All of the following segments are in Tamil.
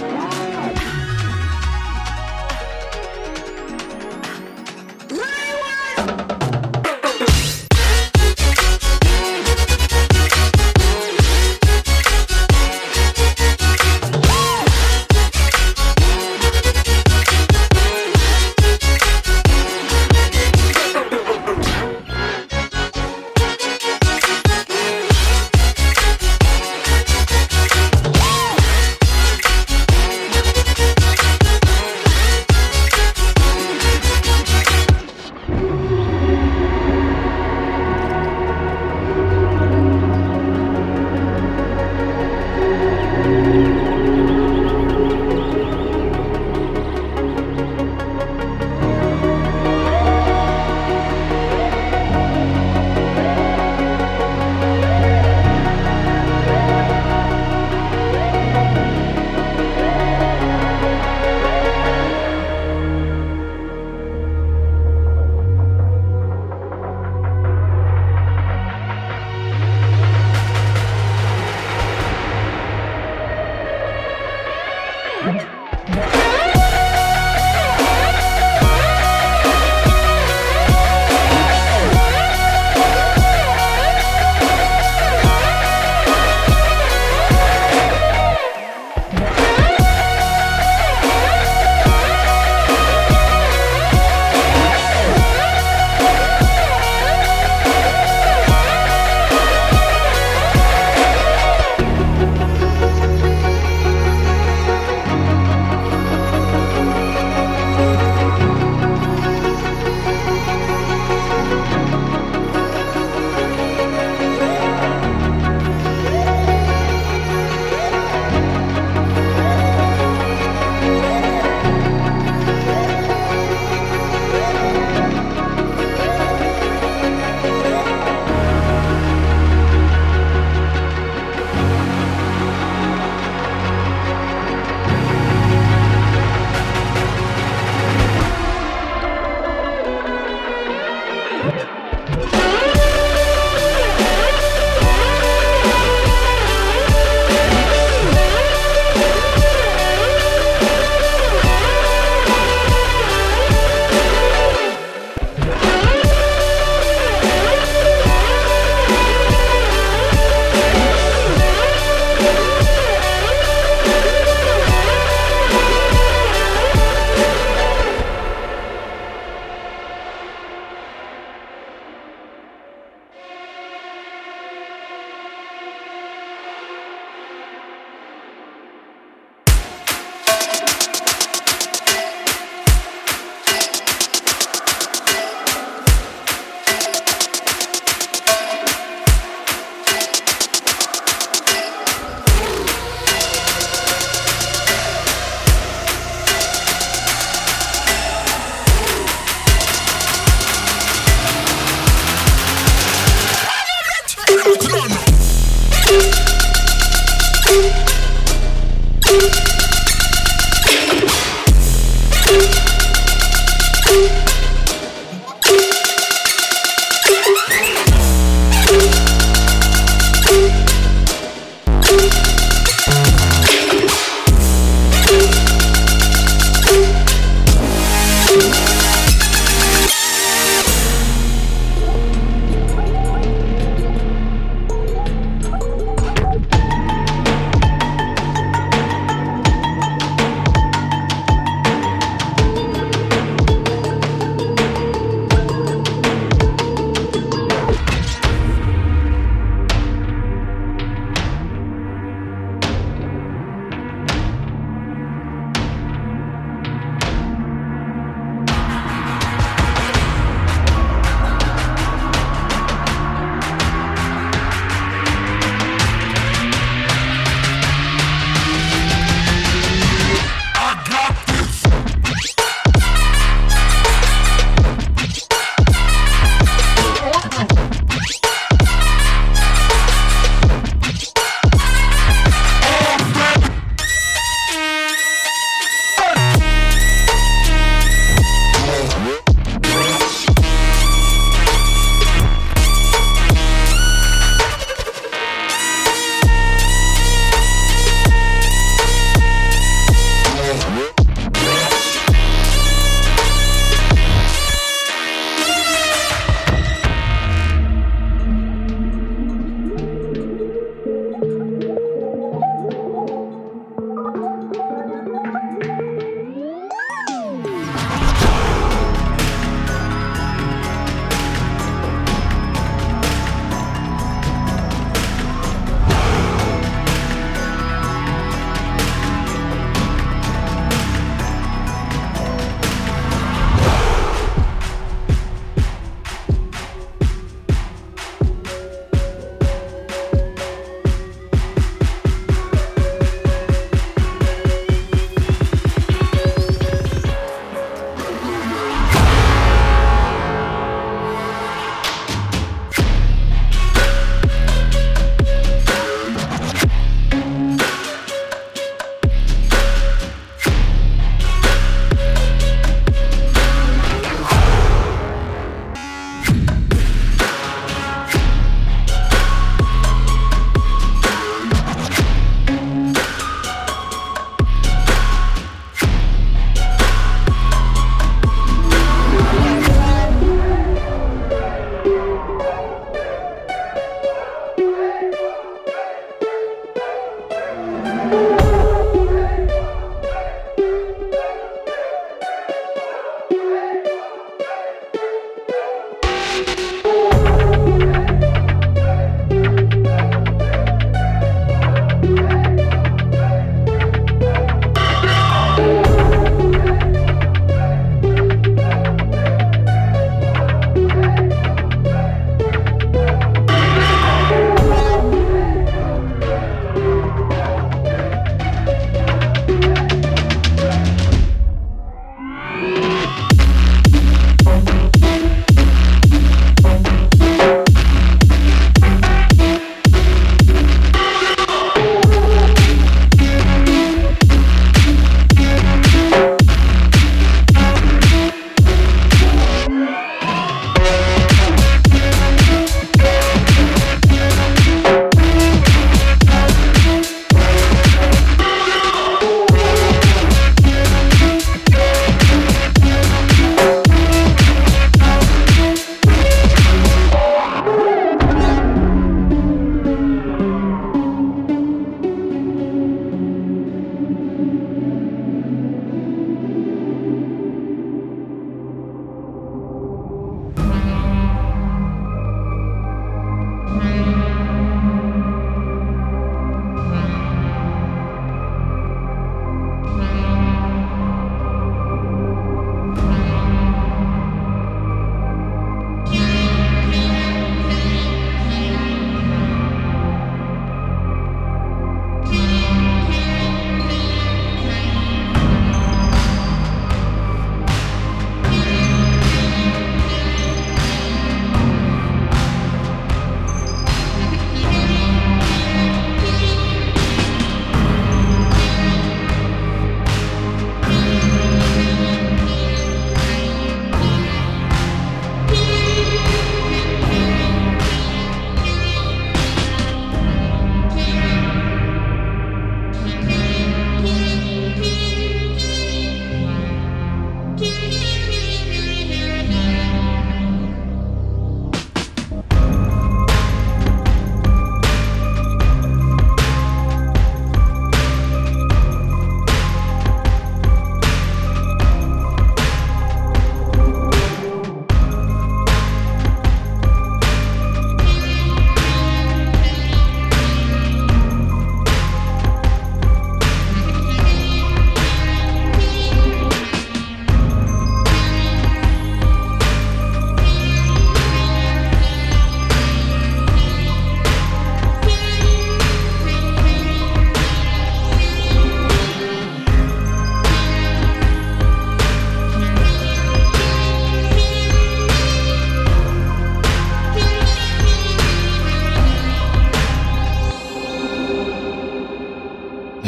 Bye. no, no.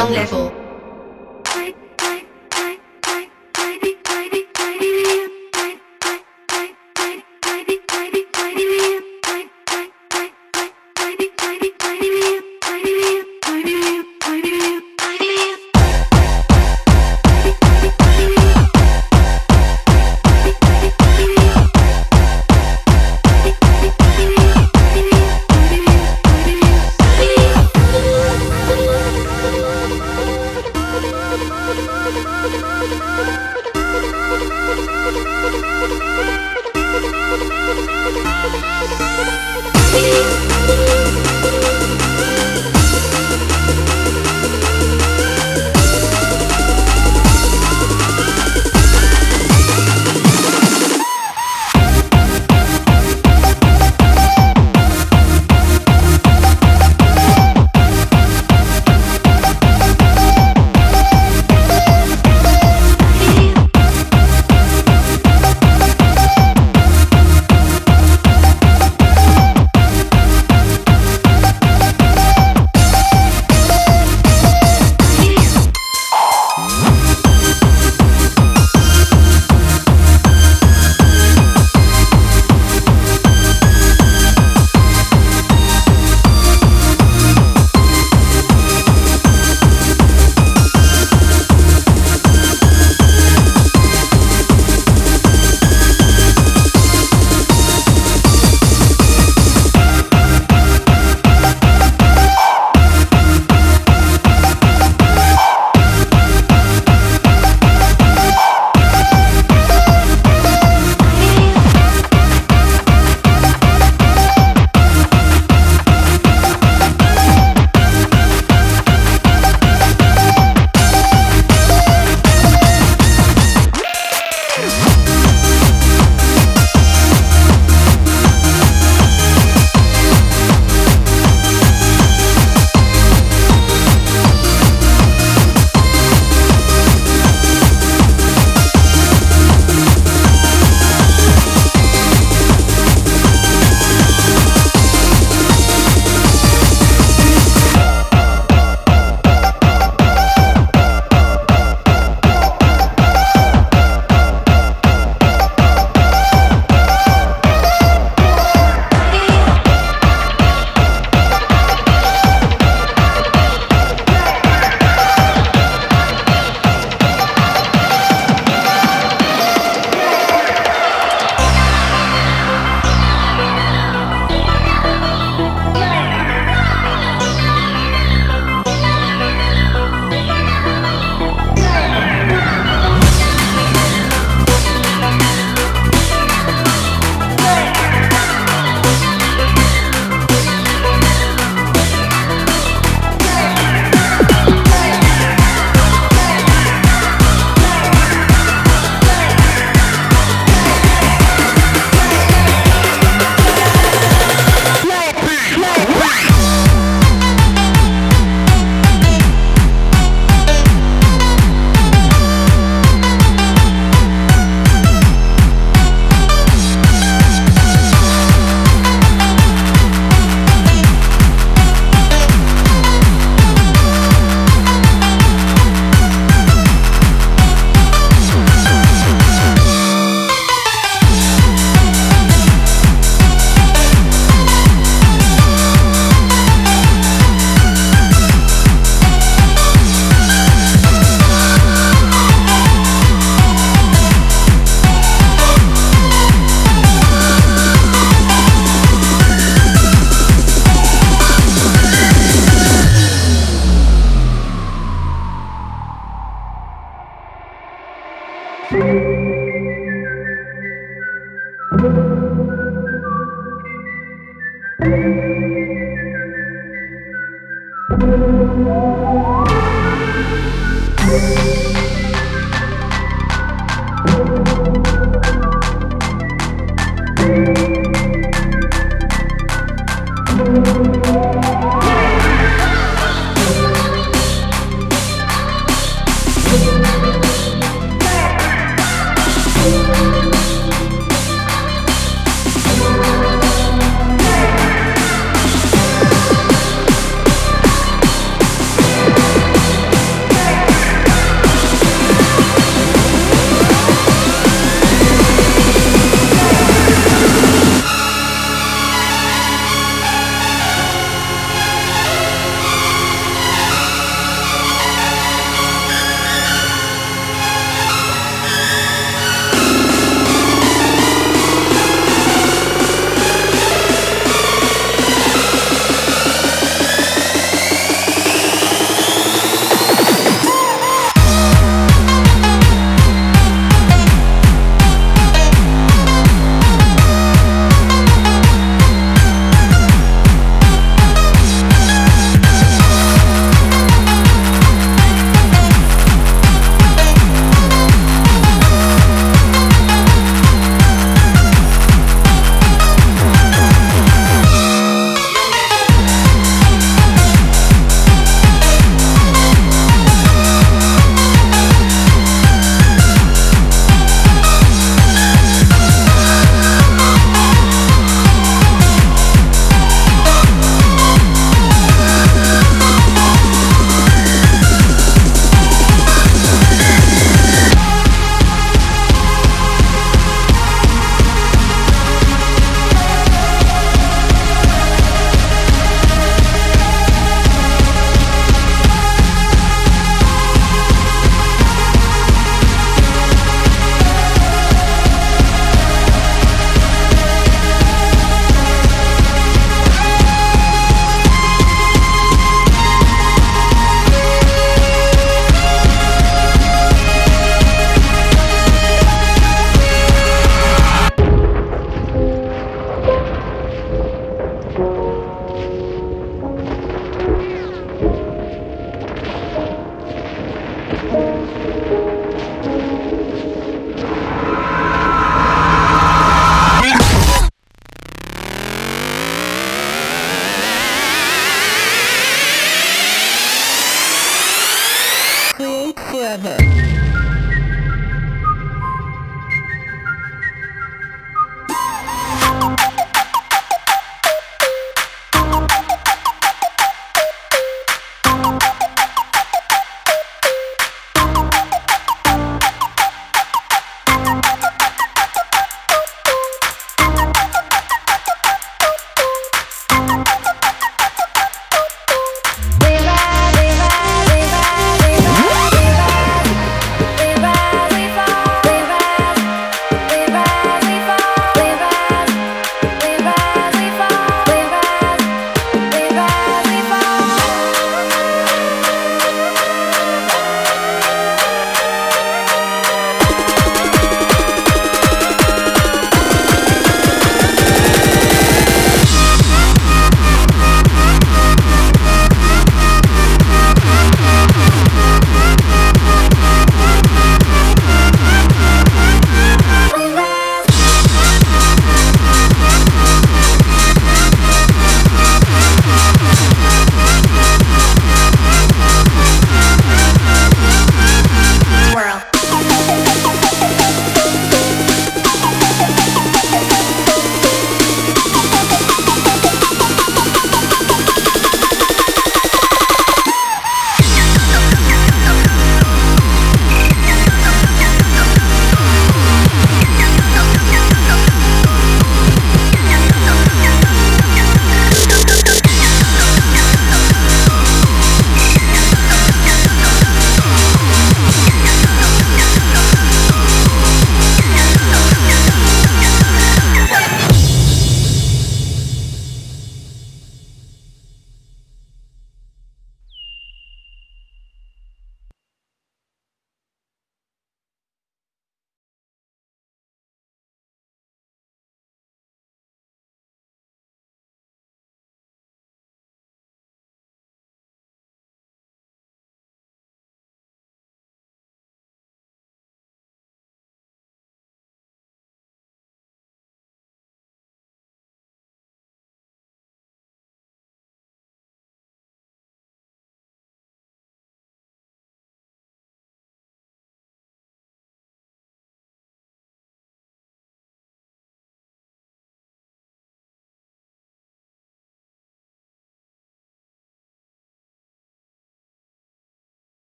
Young level. Thank